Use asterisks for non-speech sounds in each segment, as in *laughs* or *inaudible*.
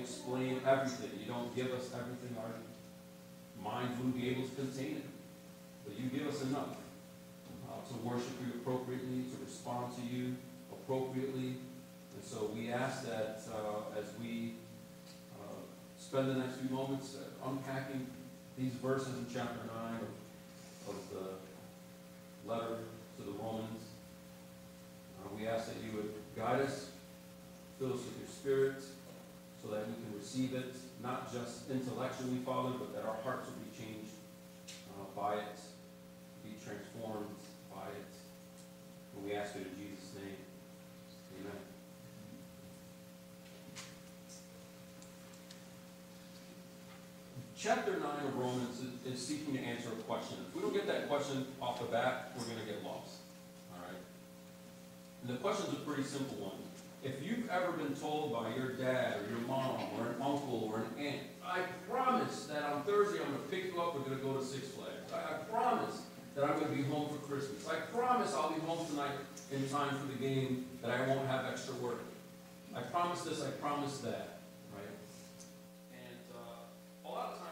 explain everything. You don't give us everything our minds wouldn't be able to contain it. But you give us enough uh, to worship you appropriately, to respond to you appropriately. And so we ask that uh, as we uh, spend the next few moments uh, unpacking these verses in chapter 9 of, of the letter to the Romans. Uh, we ask that you would guide us, fill us with your Spirit, so that we can receive it, not just intellectually, Father, but that our hearts will be changed uh, by it, be transformed by it. And we ask it in Jesus' name. Amen. Chapter 9 of Romans is, seeking to answer a question. If we don't get that question off the bat, we're going to get lost. All right? And the question is a pretty simple one. If you've ever been told by your dad or your mom or an uncle or an aunt, I promise that on Thursday I'm going to pick you up, we're going to go to Six Flags. I, I promise that I'm going to be home for Christmas. I promise I'll be home tonight in time for the game, that I won't have extra work. I promise this, I promise that. Right? And uh, a lot of times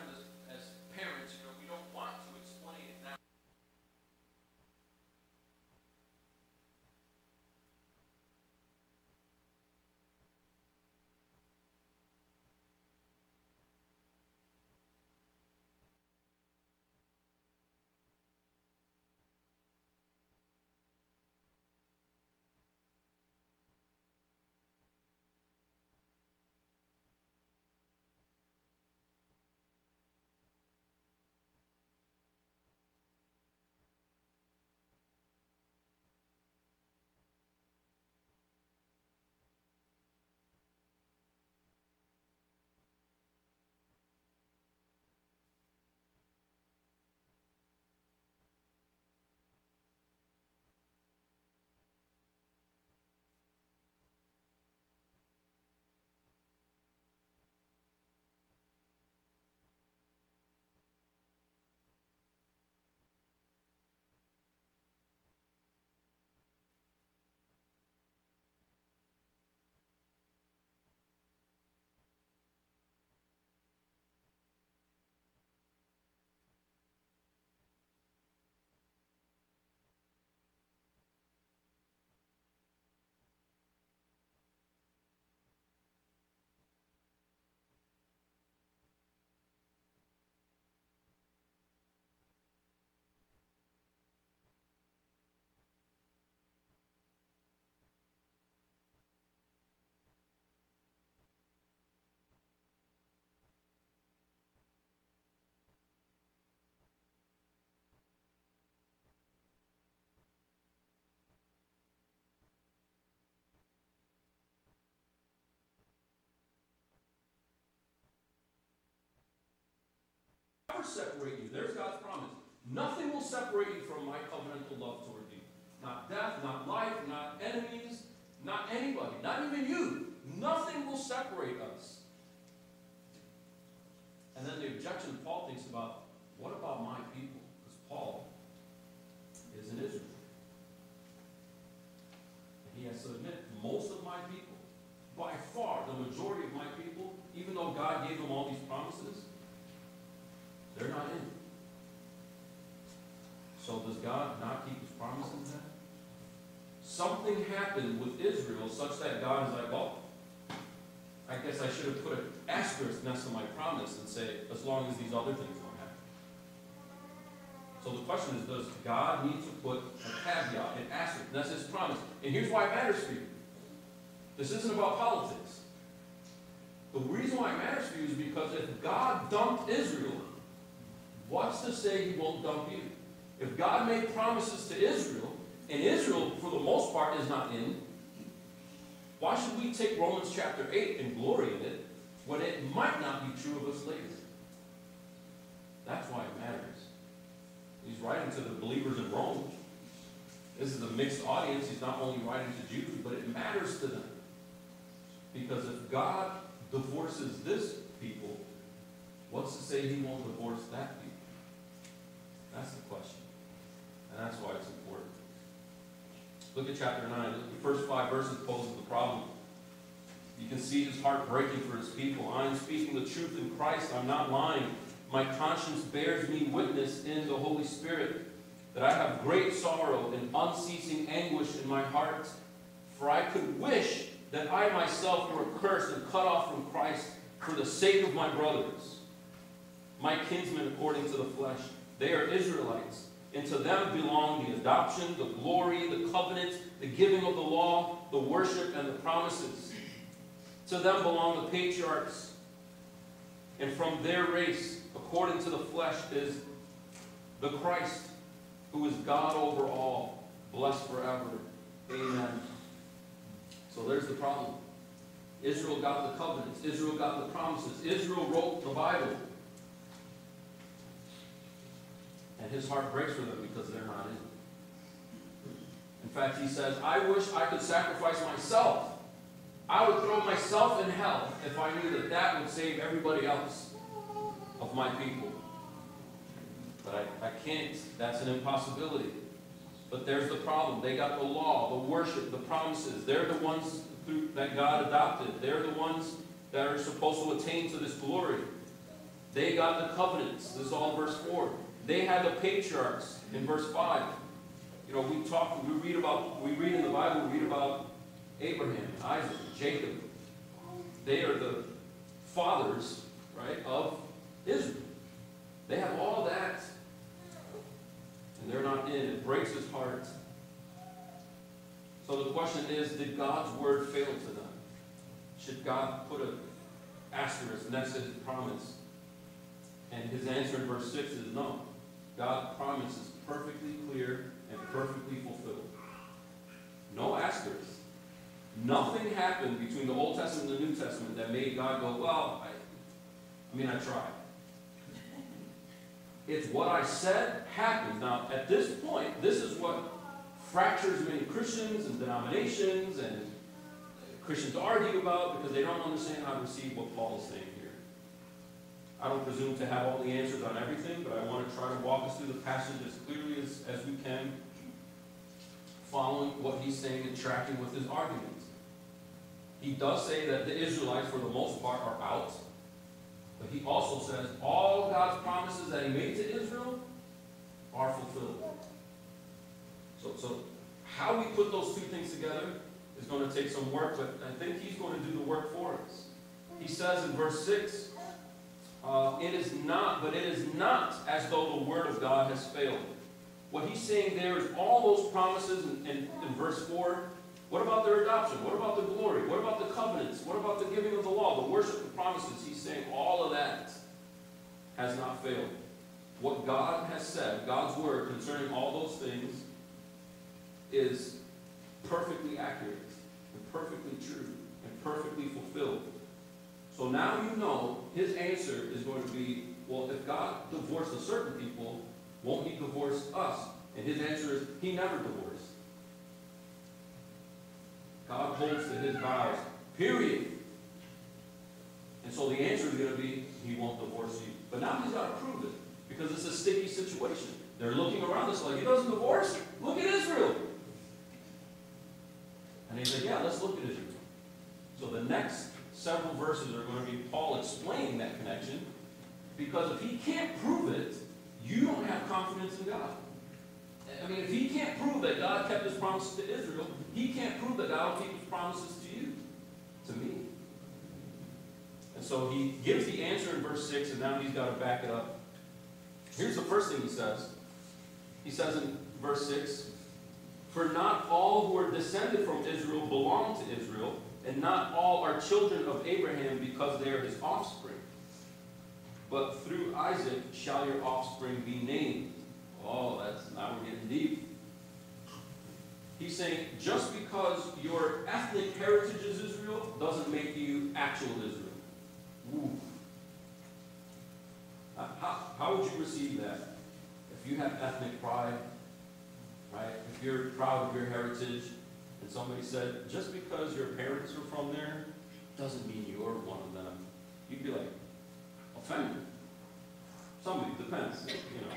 separate you. There's God's promise. Nothing will separate you from my covenantal love toward you. Not death, not life, not enemies, not anybody, not even you. Nothing will separate us. And then the objection Paul thinks about what about my people? Because Paul is in Israel. And he has to admit, most of my people, by far the majority of my people, even though God gave them all these promises, they're not in. So does God not keep his promises then? Something happened with Israel such that God is like, well, I guess I should have put an asterisk next to my promise and say, as long as these other things don't happen. So the question is, does God need to put a caveat, an asterisk? That's his promise. And here's why it matters for you. This isn't about politics. The reason why it matters for you is because if God dumped Israel, what's to say he won't dump you? If God made promises to Israel, and Israel, for the most part, is not in, why should we take Romans chapter 8 and glory in it when it might not be true of us later? That's why it matters. He's writing to the believers in Rome. This is a mixed audience. He's not only writing to Jews, but it matters to them. Because if God divorces this people, what's to say he won't divorce that people? That's the question. And that's why it's important. Look at chapter 9. look The first five verses poses the problem. You can see his heart breaking for his people. I am speaking the truth in Christ. I'm not lying. My conscience bears me witness in the Holy Spirit that I have great sorrow and unceasing anguish in my heart. For I could wish that I myself were cursed and cut off from Christ for the sake of my brothers, my kinsmen according to the flesh. They are Israelites, and to them belong the adoption, the glory, the covenant, the giving of the law, the worship, and the promises. To them belong the patriarchs, and from their race, according to the flesh, is the Christ, who is God over all, blessed forever. Amen. So there's the problem. Israel got the covenants. Israel got the promises. Israel wrote the Bible. And his heart breaks for them because they're not in. In fact, he says, I wish I could sacrifice myself. I would throw myself in hell if I knew that that would save everybody else of my people. But I, I can't. That's an impossibility. But there's the problem. They got the law, the worship, the promises. They're the ones through, that God adopted. They're the ones that are supposed to attain to this glory. They got the covenants. This is all verse 4. They had the patriarchs in verse 5. You know, we talk, we read about, we read in the Bible, we read about Abraham, Isaac, Jacob. They are the fathers, right, of Israel. They have all that and they're not in. It breaks his heart. So the question is, did God's word fail to them? Should God put an asterisk next to his promise? And his answer in verse 6 is no. God's promise is perfectly clear and perfectly fulfilled. No asterisk. Nothing happened between the Old Testament and the New Testament that made God go, well, I, I mean, I tried. It's what I said happened. Now, at this point, this is what fractures many Christians and denominations and Christians argue about because they don't understand how to receive what Paul is saying. I don't presume to have all the answers on everything, but I want to try to walk us through the passage as clearly as, as we can, following what he's saying and tracking with his arguments. He does say that the Israelites, for the most part, are out. But he also says all God's promises that he made to Israel are fulfilled. So, so how we put those two things together is going to take some work, but I think he's going to do the work for us. He says in verse 6, uh, it is not, but it is not as though the word of God has failed. What he's saying there is all those promises in, in, in verse 4 what about their adoption? What about the glory? What about the covenants? What about the giving of the law, the worship, the promises? He's saying all of that has not failed. What God has said, God's word concerning all those things, is perfectly accurate and perfectly true and perfectly fulfilled. So now you know his answer is going to be, well, if God divorced a certain people, won't he divorce us? And his answer is, he never divorced. God holds to his vows, period. And so the answer is going to be, he won't divorce you. But now he's got to prove it, because it's a sticky situation. They're looking around us like, he doesn't divorce? Look at Israel. And he's like, yeah, let's look at Israel. So the next several verses are going to be Paul explaining that connection, because if he can't prove it, you don't have confidence in God. I mean, if he can't prove that God kept his promises to Israel, he can't prove that God will keep his promises to you, to me. And so he gives the answer in verse 6, and now he's got to back it up. Here's the first thing he says. He says in verse 6, For not all who are descended from Israel belong to Israel, and not all are children of Abraham because they are his offspring. But through Isaac shall your offspring be named. Oh, that's now we're getting deep. He's saying just because your ethnic heritage is Israel doesn't make you actual Israel. Ooh. How, how would you receive that? If you have ethnic pride, right? If you're proud of your heritage, and somebody said, just because your parents are from there, doesn't mean you're one of them. You'd be like, offended. Somebody, depends, you know.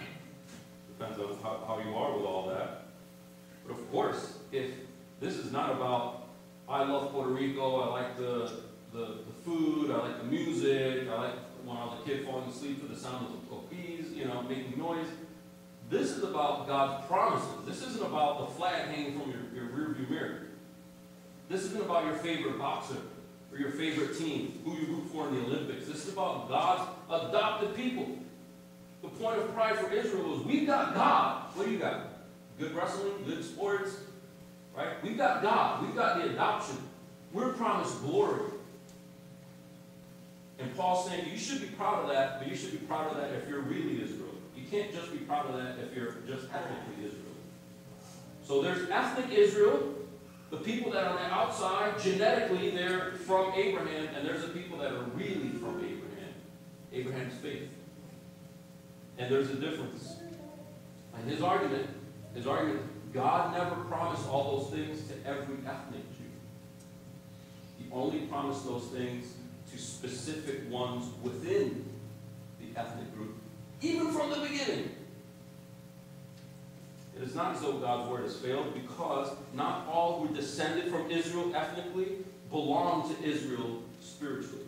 Depends on how, how you are with all that. But of course, if this is not about, I love Puerto Rico, I like the, the, the food, I like the music, I like when I was a kid falling asleep to the sound of, of bees, you know, making noise. This is about God's promises. This isn't about the flag hanging from your rearview mirror. This isn't about your favorite boxer or your favorite team, who you root for in the Olympics. This is about God's adopted people. The point of pride for Israel was, we've got God. What do you got? Good wrestling, good sports, right? We've got God. We've got the adoption. We're promised glory. And Paul's saying you should be proud of that, but you should be proud of that if you're really Israel. You can't just be proud of that if you're just ethnically. So there's ethnic Israel, the people that are on the outside, genetically, they're from Abraham, and there's the people that are really from Abraham, Abraham's faith. And there's a difference. And his argument, his argument, God never promised all those things to every ethnic Jew. He only promised those things to specific ones within the ethnic group, even from the beginning. It is not as though God's word has failed, because not all who descended from Israel ethnically belong to Israel spiritually.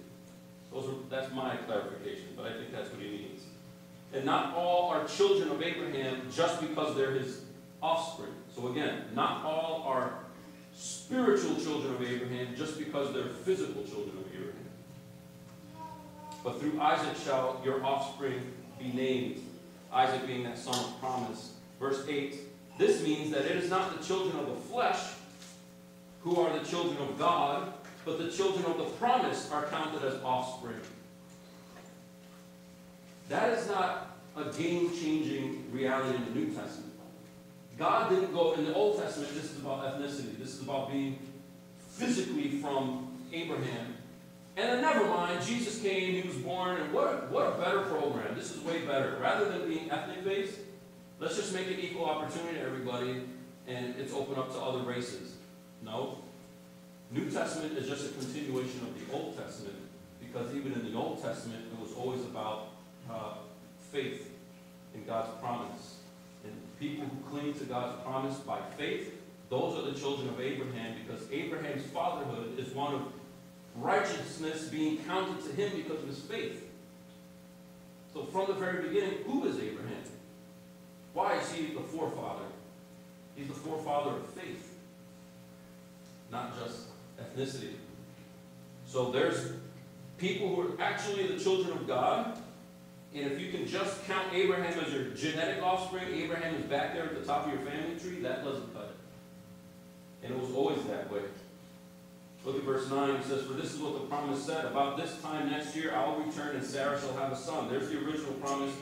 Those are, that's my clarification, but I think that's what he means. And not all are children of Abraham just because they're his offspring. So again, not all are spiritual children of Abraham just because they're physical children of Abraham. But through Isaac shall your offspring be named. Isaac being that son of promise. Verse 8 This means that it is not the children of the flesh who are the children of God, but the children of the promise are counted as offspring. That is not a game changing reality in the New Testament. God didn't go, in the Old Testament, this is about ethnicity. This is about being physically from Abraham and then never mind, Jesus came, he was born, and what what a better program. This is way better. Rather than being ethnic based, let's just make it equal opportunity to everybody, and it's open up to other races. No. New Testament is just a continuation of the Old Testament, because even in the Old Testament, it was always about uh, faith in God's promise. And people who cling to God's promise by faith, those are the children of Abraham, because Abraham's fatherhood is one of righteousness being counted to him because of his faith. So from the very beginning, who is Abraham? Why is he the forefather? He's the forefather of faith, not just ethnicity. So there's people who are actually the children of God. And if you can just count Abraham as your genetic offspring, Abraham is back there at the top of your family tree, that doesn't cut it. And it was always that way. Look at verse 9. It says, For this is what the promise said. About this time next year I will return and Sarah shall have a son. There's the original promise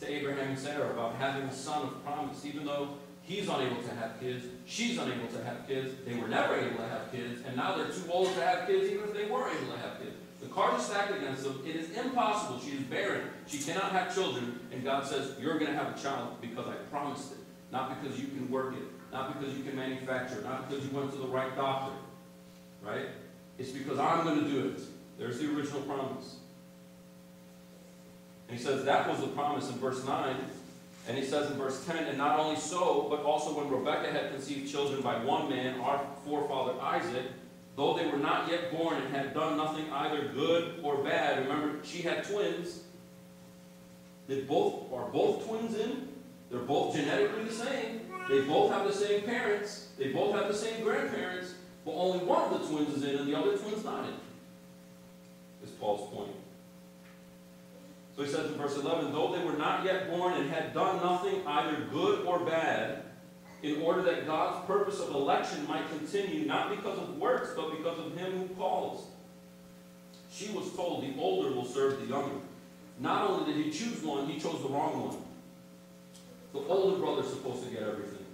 to Abraham and Sarah about having a son of promise. Even though he's unable to have kids, she's unable to have kids. They were never able to have kids, and now they're too old to have kids, even if they were able to have kids. The cards are stacked against them. It is impossible. She is barren. She cannot have children. And God says, You're going to have a child because I promised it. Not because you can work it. Not because you can manufacture. Not because you went to the right doctor. Right? It's because I'm going to do it. There's the original promise. And he says that was the promise in verse 9. And he says in verse 10, and not only so, but also when Rebekah had conceived children by one man, our forefather Isaac, though they were not yet born and had done nothing either good or bad. Remember, she had twins. They both are both twins in. They're both genetically the same. They both have the same parents. They both have the same grandparents. But only one of the twins is in and the other twin's not in. Is Paul's point. So he says in verse 11, though they were not yet born and had done nothing either good or bad, in order that God's purpose of election might continue, not because of works, but because of him who calls. She was told the older will serve the younger. Not only did he choose one, he chose the wrong one. The older brother's supposed to get everything.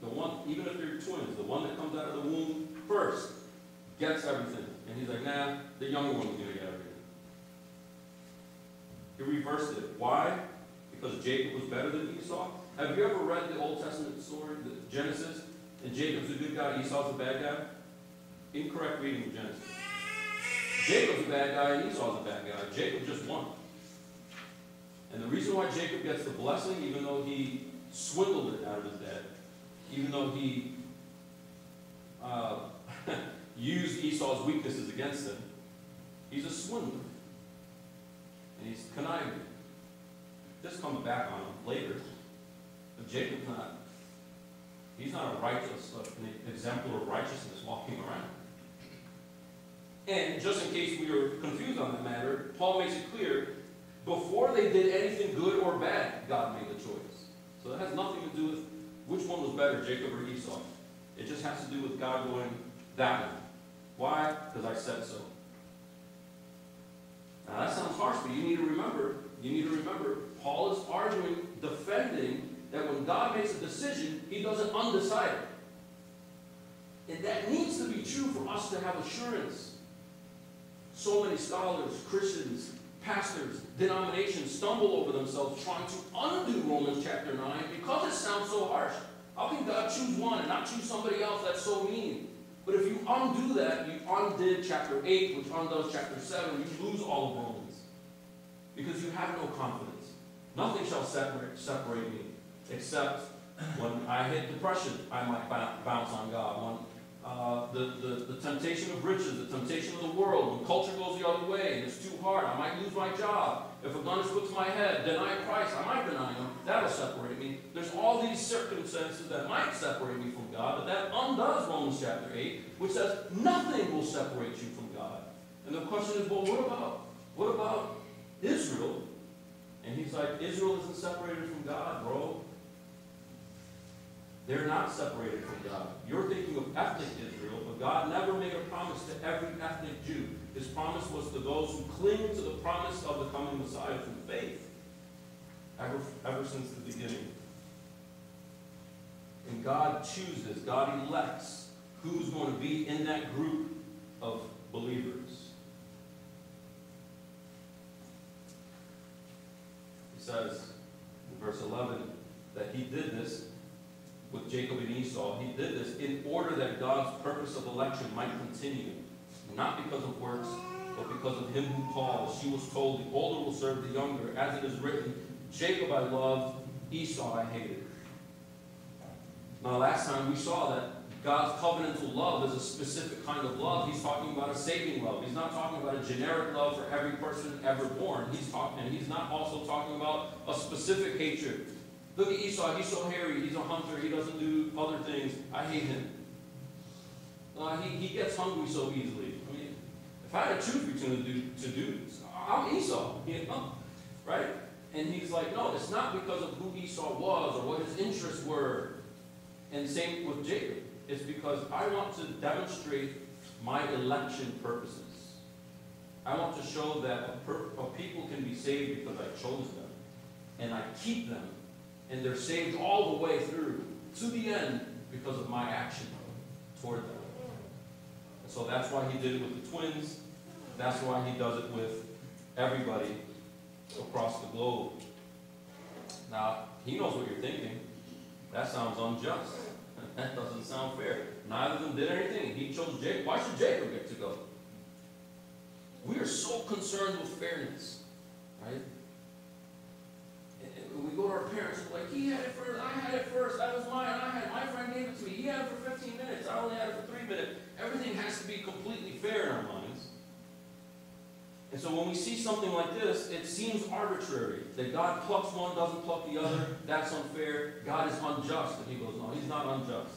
The one, even if they're twins, the one that comes out of the womb first gets everything. And he's like, nah, the younger one's going to. He reversed it. Why? Because Jacob was better than Esau? Have you ever read the Old Testament story, the Genesis? And Jacob's a good guy, Esau's a bad guy? Incorrect reading of Genesis. Jacob's a bad guy Esau's a bad guy. Jacob just won. And the reason why Jacob gets the blessing, even though he swindled it out of his dad, even though he uh, *laughs* used Esau's weaknesses against him, he's a swindler. And he's conniving. This comes back on him later. But Jacob's not, he's not a righteous, uh, an exemplar of righteousness walking around. And just in case we are confused on that matter, Paul makes it clear before they did anything good or bad, God made the choice. So that has nothing to do with which one was better, Jacob or Esau. It just has to do with God going, that one. Why? Because I said so. Now that sounds harsh, but you need to remember, you need to remember, Paul is arguing, defending, that when God makes a decision, he doesn't undecide it. And that needs to be true for us to have assurance. So many scholars, Christians, pastors, denominations stumble over themselves trying to undo Romans chapter 9 because it sounds so harsh. How can God choose one and not choose somebody else? That's so mean. But if you undo that, you undid chapter 8, which undoes chapter 7, you lose all of Romans. Because you have no confidence. Nothing shall separate, separate me except when I hit depression, I might bounce on God. When uh, the, the, the temptation of riches, the temptation of the world, when culture goes the other way and it's too hard, I might lose my job. If a gun is put to my head, deny Christ, I might deny him. That'll separate me. There's all these circumstances that might separate me from God, but that undoes Romans chapter 8, which says nothing will separate you from God. And the question is, well, what about? What about Israel? And he's like, Israel isn't separated from God, bro. They're not separated from God. You're thinking of ethnic Israel, but God never made a promise to every ethnic Jew. His promise was to those who cling to the promise of the coming Messiah through faith, ever, ever since the beginning. And God chooses, God elects who's going to be in that group of believers. He says in verse 11 that he did this with Jacob and Esau. He did this in order that God's purpose of election might continue, not because of works, but because of him who calls. She was told, the older will serve the younger. As it is written, Jacob I loved, Esau I hated. Now, last time we saw that God's covenantal love is a specific kind of love. He's talking about a saving love. He's not talking about a generic love for every person ever born. He's talking, and he's not also talking about a specific hatred Look at Esau. He's so hairy. He's a hunter. He doesn't do other things. I hate him. Uh, he, he gets hungry so easily. I mean, if I had to choose between the two dudes, I'm Esau. You know? Right? And he's like, no, it's not because of who Esau was or what his interests were. And same with Jacob. It's because I want to demonstrate my election purposes. I want to show that a, a people can be saved because I chose them. And I keep them and they're saved all the way through to the end because of my action toward them. And so that's why he did it with the twins. That's why he does it with everybody across the globe. Now, he knows what you're thinking. That sounds unjust. *laughs* That doesn't sound fair. Neither of them did anything. He chose Jacob. Why should Jacob get to go? We are so concerned with fairness, right? we go to our parents, we're like, he had it first, I had it first, that was mine, I had, my friend gave it to me, he had it for 15 minutes, I only had it for three minutes. Everything has to be completely fair in our minds. And so when we see something like this, it seems arbitrary. That God plucks one, doesn't pluck the other, that's unfair. God is unjust. And he goes, no, he's not unjust.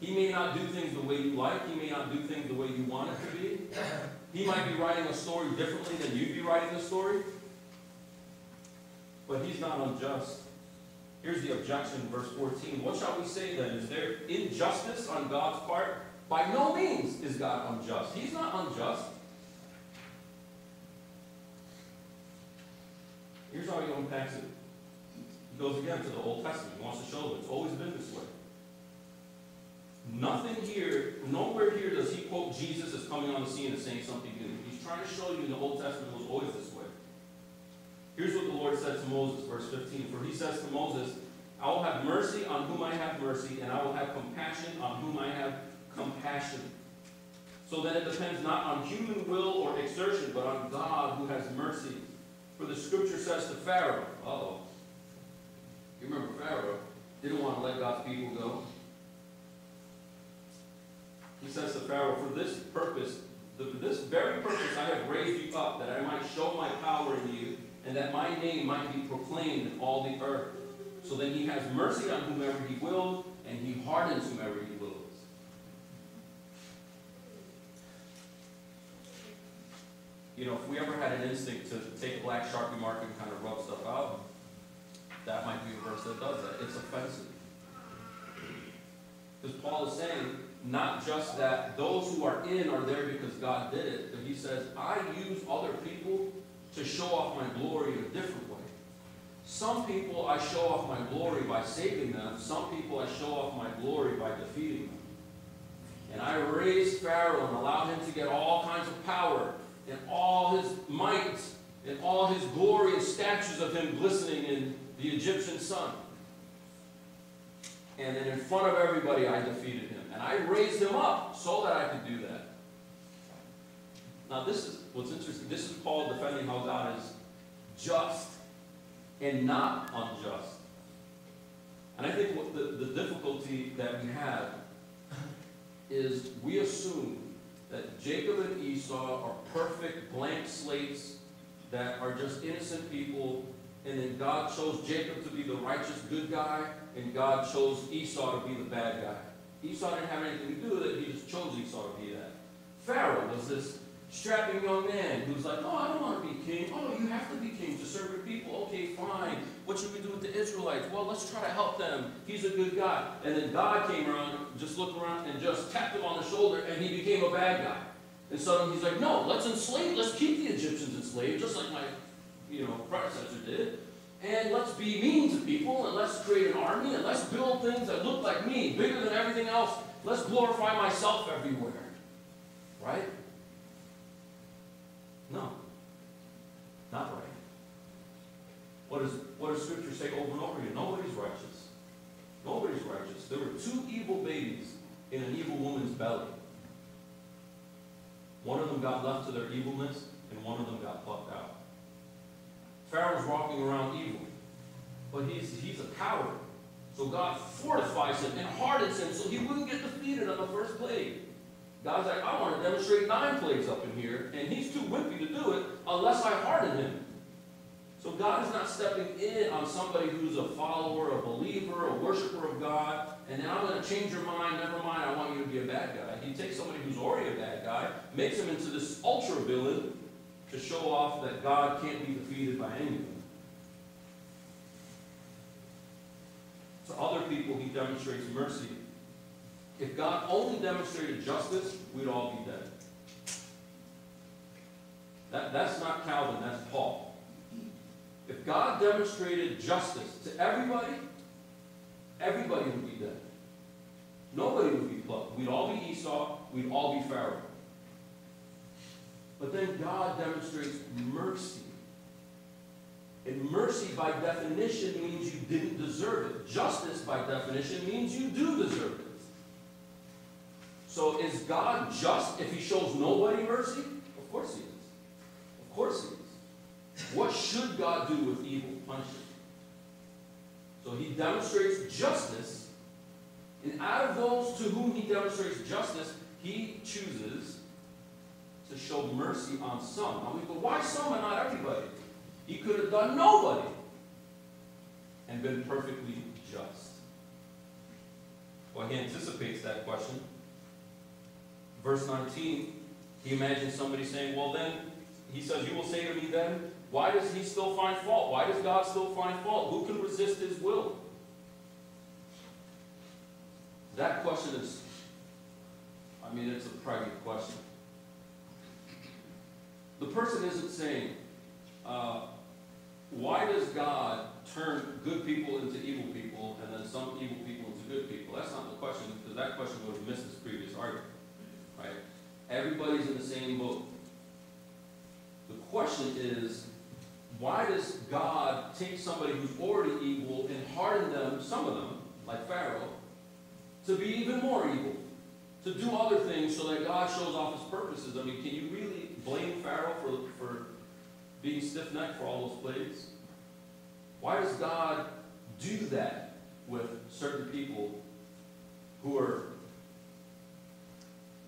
He may not do things the way you like. He may not do things the way you want it to be. He might be writing a story differently than you'd be writing the story but he's not unjust. Here's the objection, verse 14. What shall we say then? Is there injustice on God's part? By no means is God unjust. He's not unjust. Here's how he unpacks it. He goes again to the Old Testament. He wants to show that it's always been this way. Nothing here, nowhere here does he quote Jesus as coming on the scene and saying something new. He's trying to show you in the Old Testament it was always this way. Here's what the Lord said to Moses, verse 15. For he says to Moses, I will have mercy on whom I have mercy, and I will have compassion on whom I have compassion. So that it depends not on human will or exertion, but on God who has mercy. For the scripture says to Pharaoh, uh oh. You remember Pharaoh didn't want to let God's people go. He says to Pharaoh, For this purpose, for this very purpose I have raised you up, that I might show my power in you, and that my name might be proclaimed in all the earth. So then he has mercy on whomever he will, and he hardens whomever he You know, if we ever had an instinct to take a black Sharpie marker and kind of rub stuff out, that might be a verse that does that. It's offensive. Because Paul is saying, not just that those who are in are there because God did it, but he says, I use other people to show off my glory in a different way. Some people I show off my glory by saving them. Some people I show off my glory by defeating them. And I raised Pharaoh and allowed him to get all kinds of power and all his might and all his glory and statues of him glistening in the Egyptian sun. And then in front of everybody, I defeated him. And I raised him up so that I could do that. Now, this is what's interesting. This is Paul defending how God is just and not unjust. And I think the, the difficulty that we have is we assume that Jacob and Esau are perfect blank slates that are just innocent people, and then God chose Jacob to be the righteous good guy, and God chose Esau to be the bad guy. Esau didn't have anything to do with it, he just chose Esau to be that. Pharaoh was this strapping young man who's like, oh, I don't want to be king. Oh, you have to be king to serve your people. Okay, fine. What should we do with the Israelites? Well, let's try to help them. He's a good guy. And then God came around, just looked around, and just tapped him on the shoulder, and he became a bad guy. And suddenly he's like, no, let's enslave, let's keep the Egyptians enslaved, just like my, you know, predecessor did. And let's be mean to people, and let's create an army, and let's build things that look like me, bigger than everything else. Let's glorify myself everywhere. Right? No. Not right. What, is, what does Scripture say over and over again? Nobody's righteous. Nobody's righteous. There were two evil babies in an evil woman's belly. One of them got left to their evilness, and one of them got plucked out. Pharaoh's walking around evil, but he's, he's a coward. So God fortifies him and hardens him so he wouldn't get defeated on the first plague. God's like, I want to demonstrate nine plagues up in here, and he's too wimpy to do it unless I harden him. So God is not stepping in on somebody who's a follower, a believer, a worshiper of God, and then I'm going to change your mind, never mind, I want you to be a bad guy. He takes somebody who's already a bad guy, makes him into this ultra villain to show off that God can't be defeated by anything. To other people, he demonstrates mercy if God only demonstrated justice, we'd all be dead. That, that's not Calvin, that's Paul. If God demonstrated justice to everybody, everybody would be dead. Nobody would be plucked. We'd all be Esau, we'd all be Pharaoh. But then God demonstrates mercy. And mercy, by definition, means you didn't deserve it. Justice, by definition, means you do deserve it. So is God just if he shows nobody mercy? Of course he is. Of course he is. What should God do with evil? Punish it. So he demonstrates justice, and out of those to whom he demonstrates justice, he chooses to show mercy on some. Now we go, why some and not everybody? He could have done nobody and been perfectly just. Well, he anticipates that question verse 19, he imagines somebody saying, well then, he says, you will say to me then, why does he still find fault? Why does God still find fault? Who can resist his will? that question is, I mean, it's a private question. The person isn't saying, uh, why does God turn good people into evil people and then some evil people into good people? That's not the question, because that question would have missed this previous argument, right? Everybody's in the same boat. The question is, why does God take somebody who's already evil and harden them, some of them, like Pharaoh, to be even more evil? To do other things so that God shows off his purposes? I mean, can you really blame Pharaoh for, for being stiff-necked for all those plagues? Why does God do that with certain people who are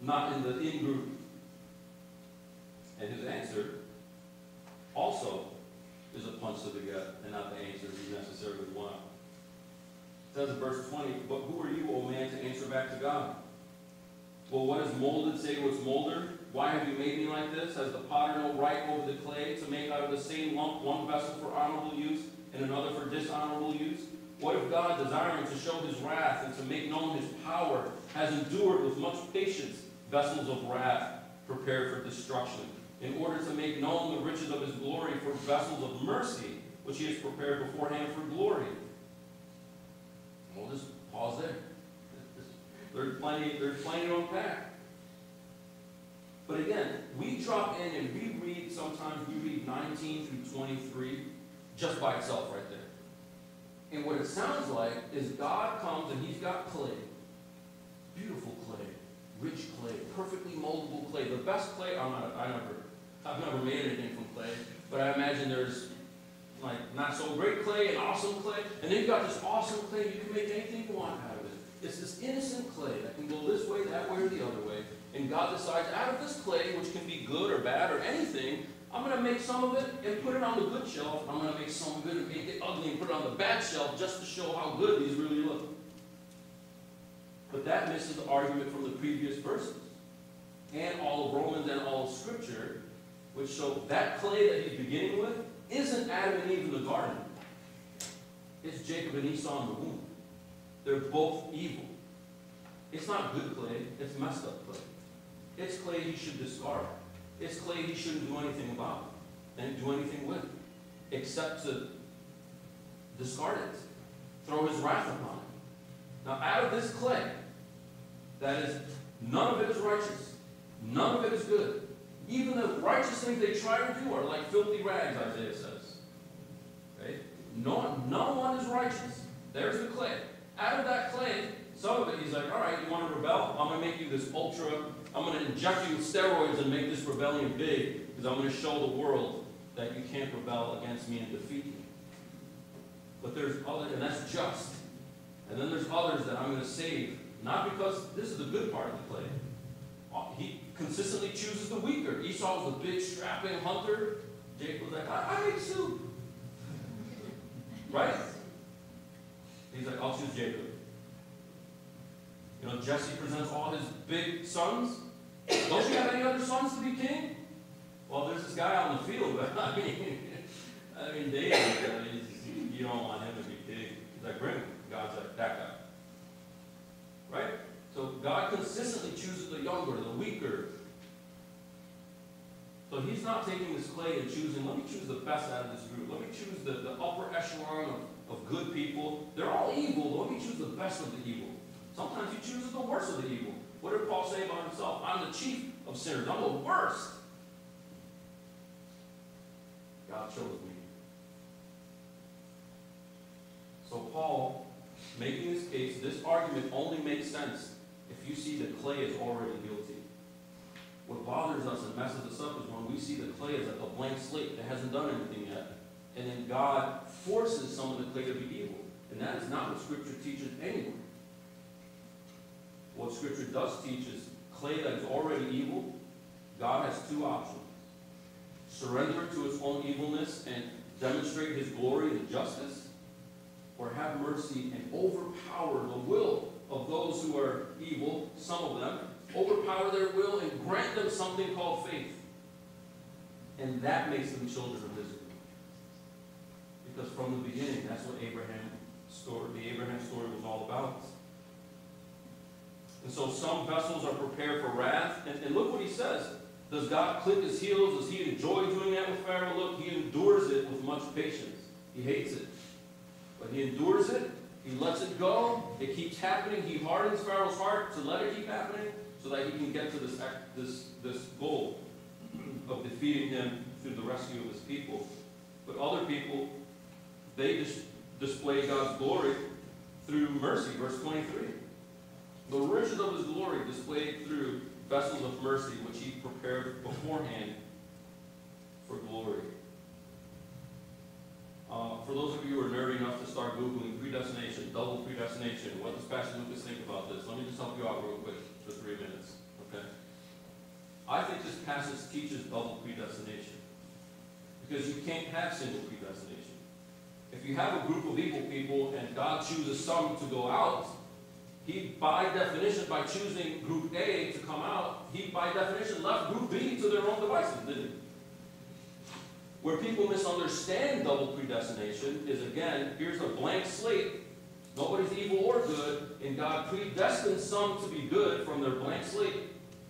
not in the in group? And his answer also is a punch to the gut and not the answer he necessarily wanted. It says in verse 20, But who are you, O man, to answer back to God? Well, what does molded say to its molder? Why have you made me like this? Has the potter no right over the clay to make out of the same lump one vessel for honorable use and another for dishonorable use? What if God, desiring to show his wrath and to make known his power, has endured with much patience vessels of wrath prepared for destruction, in order to make known the riches of his glory for vessels of mercy, which he has prepared beforehand for glory? We'll just pause there. There's plenty, there's plenty to unpack. But again, we drop in and we read, sometimes we read 19 through 23 just by itself right there. And what it sounds like is God comes and he's got clay. Beautiful clay, rich clay, perfectly moldable clay. The best clay, I'm not, I never, I've never made anything from clay, but I imagine there's like not so great clay and awesome clay. And then you've got this awesome clay, you can make anything you want out of it. It's this innocent clay that can go this way, that way, or the other way. And God decides, out of this clay, which can be good or bad or anything, I'm going to make some of it and put it on the good shelf. I'm going to make some of it and make it ugly and put it on the bad shelf just to show how good these really look. But that misses the argument from the previous verses. And all of Romans and all of Scripture, which show that clay that he's beginning with isn't Adam and Eve in the garden. It's Jacob and Esau in the womb. They're both evil. It's not good clay, it's messed up clay. It's clay he should discard. It's clay he shouldn't do anything about and do anything with, except to discard it, throw his wrath upon it. Now, out of this clay, that is, none of it is righteous, none of it is good. Even the righteous things they try to do are like filthy rags, Isaiah says. Okay? No, no one is righteous. There's the clay. Out of that clay, some of it, he's like, all right, you want to rebel? I'm going to make you this ultra, I'm going to inject you with steroids and make this rebellion big, because I'm going to show the world that you can't rebel against me and defeat me. But there's other, and that's just. And then there's others that I'm going to save, not because this is the good part of the clay. Uh, he consistently chooses the weaker. Esau was the big, strapping hunter. Jacob was like, I, I make soup. right? He's like, I'll choose Jacob. You know, Jesse presents all his big sons. Don't you have any other sons to be king? Well, there's this guy on the field, but *laughs* I mean, I mean, David, I mean, weaker. So he's not taking this clay and choosing, let me choose the best out of this group. Let me choose the, the upper echelon of, of good people. They're all evil, let me choose the best of the evil. Sometimes he chooses the worst of the evil. What did Paul say about himself? I'm the chief of sinners. I'm the worst. God chose me. So Paul, making this case, this argument only makes sense if you see the clay is already guilty. What bothers us and messes us up is when we see the clay as like a blank slate that hasn't done anything yet. And then God forces some of the clay to be evil. And that is not what Scripture teaches anywhere. What Scripture does teach is clay that is already evil, God has two options. Surrender to its own evilness and demonstrate his glory and justice, or have mercy and overpower the will of those who are evil, some of them, overpower their will and grant them something called faith. And that makes them children of Israel. Because from the beginning, that's what Abraham story, the Abraham story was all about. And so some vessels are prepared for wrath. And, and look what he says. Does God click his heels? Does he enjoy doing that with Pharaoh? Look, he endures it with much patience. He hates it. But he endures it. He lets it go. It keeps happening. He hardens Pharaoh's heart to let it keep happening so that he can get to this, this, this goal of defeating him through the rescue of his people. But other people, they dis- display God's glory through mercy. Verse 23. The riches of his glory displayed through vessels of mercy, which he prepared beforehand for glory. Uh, for those of you who are nerdy enough to start Googling predestination, double predestination, what does Pastor Lucas think about this? Let me just help you out real quick for three minutes, okay? I think this passage teaches double predestination. Because you can't have single predestination. If you have a group of evil people and God chooses some to go out, he, by definition, by choosing group A to come out, he, by definition, left group B to their own devices, didn't he? Where people misunderstand double predestination is, again, here's a blank slate. Nobody's evil or good, and God predestined some to be good from their blank slate.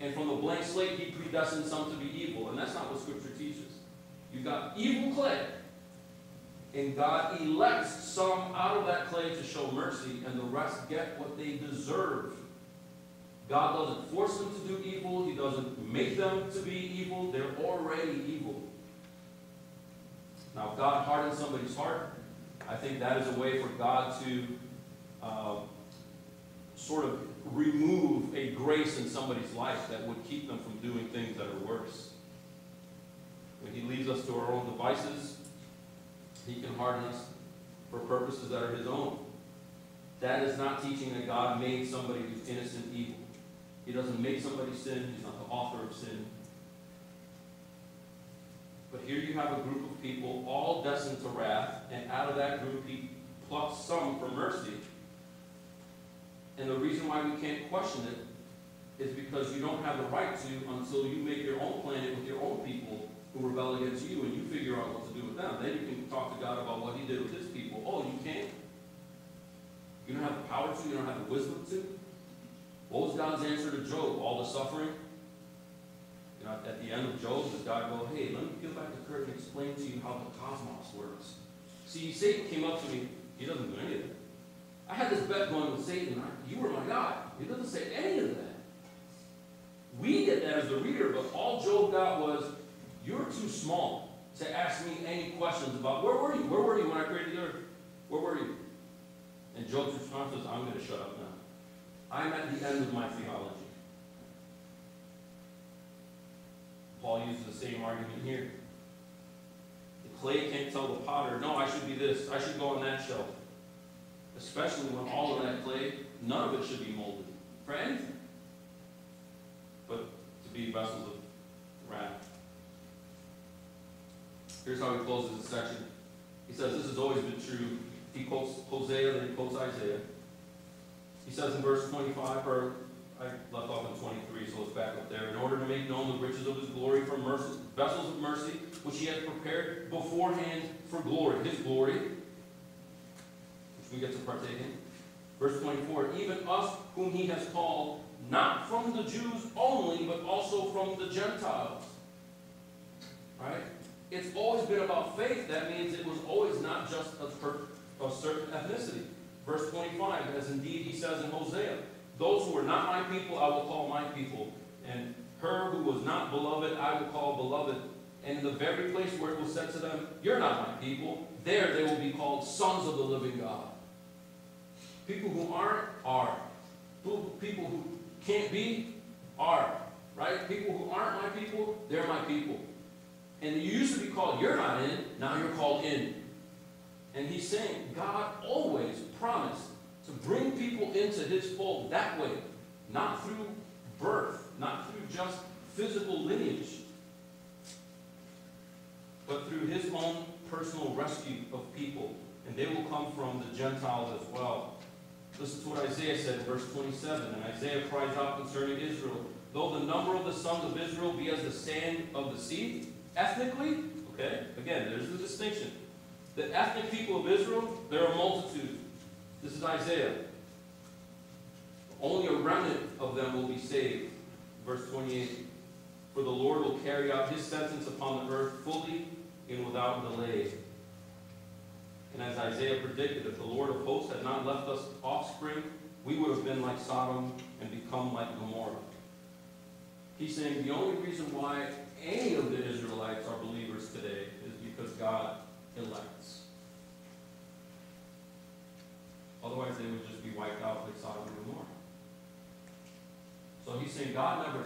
And from the blank slate, he predestined some to be evil. And that's not what Scripture teaches. You've got evil clay, and God elects some out of that clay to show mercy, and the rest get what they deserve. God doesn't force them to do evil. He doesn't make them to be evil. They're already evil. Now, if God hardens somebody's heart, I think that is a way for God to uh, sort of remove a grace in somebody's life that would keep them from doing things that are worse. When He leaves us to our own devices, He can harden us for purposes that are His own. That is not teaching that God made somebody who's innocent evil. He doesn't make somebody sin. He's not the author of sin. But here you have a group of people all destined to wrath, and out of that group he plucks some for mercy. And the reason why we can't question it is because you don't have the right to until you make your own planet with your own people who rebel against you and you figure out what to do with them. Then you can talk to God about what he did with his people. Oh, you can't? You don't have the power to, you don't have the wisdom to? What was God's answer to Job? All the suffering? You know, at the end of Job, does God go, hey, let me peel back the curtain and explain to you how the cosmos works? See, Satan came up to me. He doesn't do any of it. I had this bet going with Satan. I, you were my God. He doesn't say any of that. We get that as the reader, but all Job got was, you're too small to ask me any questions about where were you? Where were you when I created the earth? Where were you? And Job's response was, I'm going to shut up now. I'm at the end of my theology. Paul uses the same argument here. The clay can't tell the potter, no, I should be this, I should go on that shelf. Especially when all of that clay, none of it should be molded for anything. But to be vessels of wrath. Here's how he closes this section. He says, This has always been true. He quotes Hosea, then he quotes Isaiah. He says in verse 25, or I left off in 23, so it's back up there. In order to make known the riches of his glory from mercy, vessels of mercy, which he has prepared beforehand for glory, his glory, we get to partake in. Verse 24, even us whom he has called, not from the Jews only, but also from the Gentiles. Right? It's always been about faith. That means it was always not just a, a certain ethnicity. Verse 25, as indeed he says in Hosea, those who are not my people, I will call my people. And her who was not beloved, I will call beloved. And in the very place where it was said to them, You're not my people, there they will be called sons of the living God. People who aren't are. People who can't be are. Right? People who aren't my people, they're my people. And you used to be called, You're not in, now you're called in. And he's saying, God always promised to bring people into his fold that way, not through birth, not through just physical lineage, but through his own personal rescue of people. And they will come from the Gentiles as well. Listen to what Isaiah said in verse 27. And Isaiah cries out concerning Israel, though the number of the sons of Israel be as the sand of the sea, ethnically, okay, again, there's the distinction. The ethnic people of Israel, they're a multitude. This is Isaiah. Only a remnant of them will be saved. Verse 28 For the Lord will carry out his sentence upon the earth fully and without delay. And as Isaiah predicted, if the Lord of hosts had not left us offspring, we would have been like Sodom and become like Gomorrah. He's saying the only reason why any of the Israelites are believers today is because God elects. Otherwise, they would just be wiped out like Sodom and Gomorrah. So he's saying God never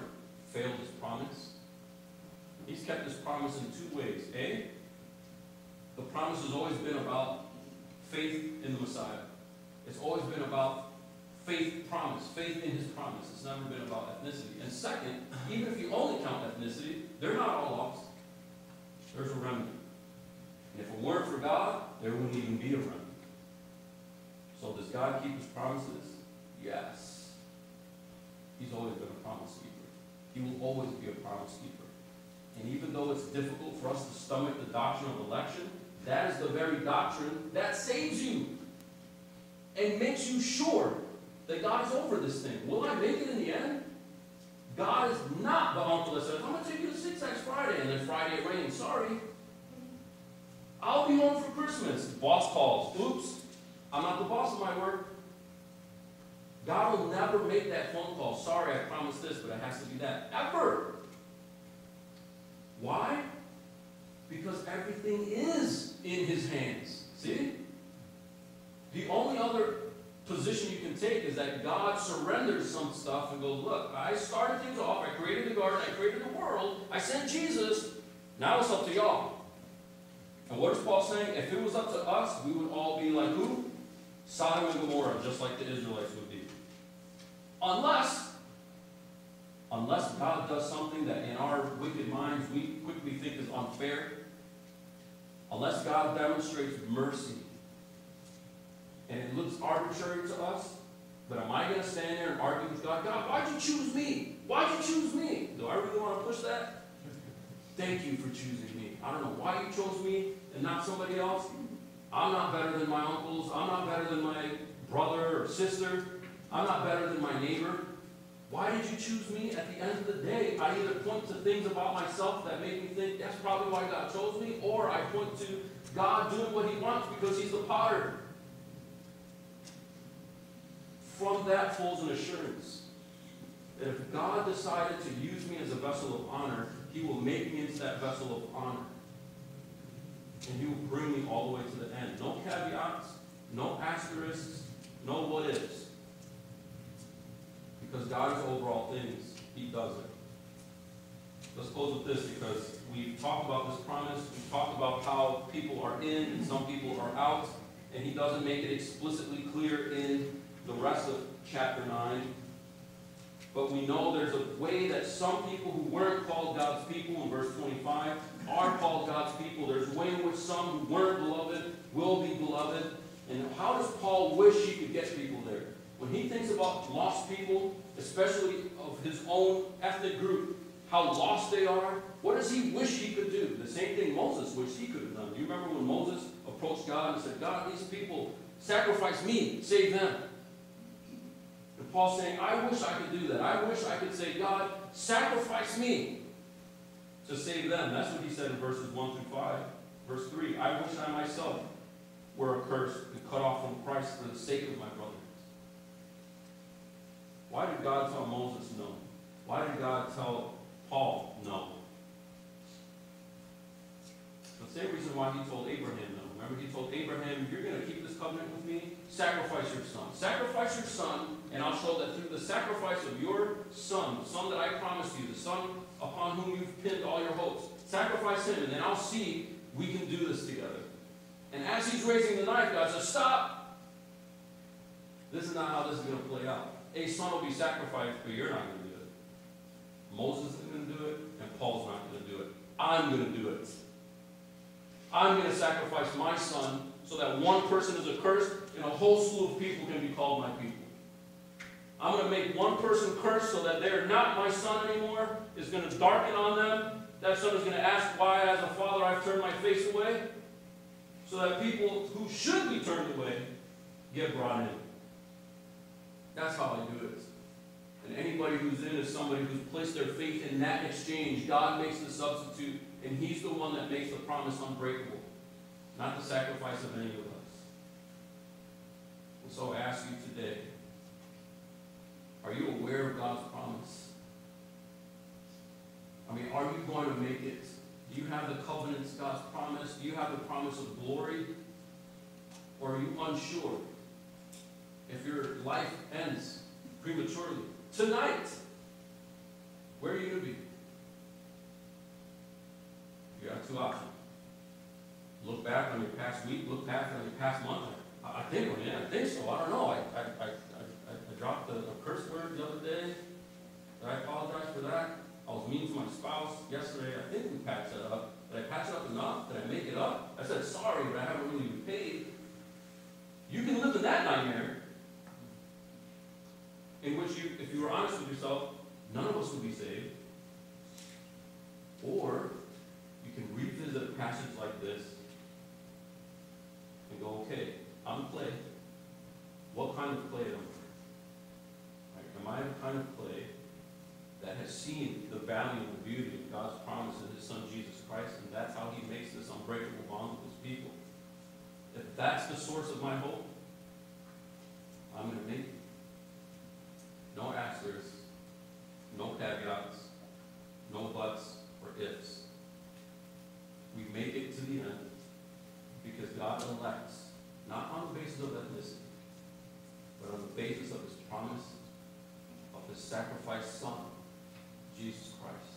failed his promise. He's kept his promise in two ways. A, the promise has always been about faith in the Messiah. It's always been about faith promise, faith in his promise. It's never been about ethnicity. And second, even if you only count ethnicity, they're not all lost. There's a remnant. And if it weren't for God, there wouldn't even be a remnant. So does God keep his promises? Yes. He's always been a promise keeper. He will always be a promise keeper. And even though it's difficult for us to stomach the doctrine of election, that is the very doctrine that saves you and makes you sure that God is over this thing. Will I make it in the end? God is not the uncle that says, I'm going to take you to Six Flags Friday, and then Friday it rains. Sorry. I'll be home for Christmas. Boss calls. Oops. I'm not the boss of my work. God will never make that phone call. Sorry, I promised this, but it has to be that. Ever. Why? Because everything is in his hands. See? The only other position you can take is that God surrenders some stuff and goes, look, I started things off, I created the garden, I created the world, I sent Jesus, now it's up to y'all. And what is Paul saying? If it was up to us, we would all be like who? Sodom and Gomorrah, just like the Israelites would be. Unless, unless God does something that in our wicked minds we quickly think is unfair, unless God demonstrates mercy, and it looks arbitrary to us, but am I going to stand there and argue with God? God, why'd you choose me? Why'd you choose me? Do I really want to push that? Thank you for choosing me. I don't know why you chose me and not somebody else. I'm not better than my uncles. I'm not better than my brother or sister. I'm not better than my neighbor. Why did you choose me? At the end of the day, I either point to things about myself that make me think that's probably why God chose me, or I point to God doing what he wants because he's the potter. From that flows an assurance that if God decided to use me as a vessel of honor, he will make me into that vessel of honor. And he will bring me all the way to the end. No caveats, no asterisks, no what ifs. Because God is over all things. He does it. Let's close with this because we've talked about this promise. We've talked about how people are in and some people are out. And he doesn't make it explicitly clear in the rest of chapter 9. But we know there's a way that some people who weren't called God's people in verse 25 are called God's people. There's a way in which some who weren't beloved will be beloved. And how does Paul wish he could get people there? When he thinks about lost people, especially of his own ethnic group, how lost they are, what does he wish he could do? The same thing Moses wished he could have done. Do you remember when Moses approached God and said, God, these people sacrifice me, save them? And Paul's saying, I wish I could do that. I wish I could say, God, sacrifice me to save them. That's what he said in verses 1 through 5. Verse 3, I wish I myself were accursed and cut off from Christ for the sake of my brothers. Why did God tell Moses no? Why did God tell Paul no? The same reason why he told Abraham no. Remember, he told Abraham, You're going to keep this covenant with me? Sacrifice your son. Sacrifice your son, and I'll show that through the sacrifice of your son, the son that I promised you, the son upon whom you've pinned all your hopes, sacrifice him, and then I'll see we can do this together. And as he's raising the knife, God says, Stop! This is not how this is going to play out. A son will be sacrificed, but you're not going to do it. Moses isn't going to do it, and Paul's not going to do it. I'm going to do it. I'm going to sacrifice my son so that one person is accursed and a whole slew of people can be called my people. I'm going to make one person cursed so that they're not my son anymore. It's going to darken on them. That son is going to ask why, as a father, I've turned my face away. So that people who should be turned away get brought in. That's how I do it. And anybody who's in is somebody who's placed their faith in that exchange. God makes the substitute, and He's the one that makes the promise unbreakable, not the sacrifice of any of us. And so I ask you today are you aware of God's promise? I mean, are you going to make it? Do you have the covenants, God's promise? Do you have the promise of glory? Or are you unsure? If your life ends prematurely, tonight, where are you going to be? You got two options. Look back on your past week, look back on your past month. I, I think, yeah, I think so. I don't know. I, I, I, I, I dropped a, a curse word the other day. I apologize for that? I was mean to my spouse yesterday. I think we patched it up. Did I patch it up enough? Did I make it up? I said sorry, but I haven't really repaid. You can live in that nightmare. In which you, if you were honest with yourself, none of us would be saved. Or you can revisit a passage like this and go, okay, I'm clay. What kind of clay am I? Right, Am I the kind of clay that has seen the value and the beauty of God's promise in His Son Jesus Christ, and that's how He makes this unbreakable bond with His people? If that's the source of my hope, I'm going to make. No asterisks, no caveats, no buts or ifs. We make it to the end because God elects, not on the basis of ethnicity, but on the basis of His promise of His sacrificed Son, Jesus Christ.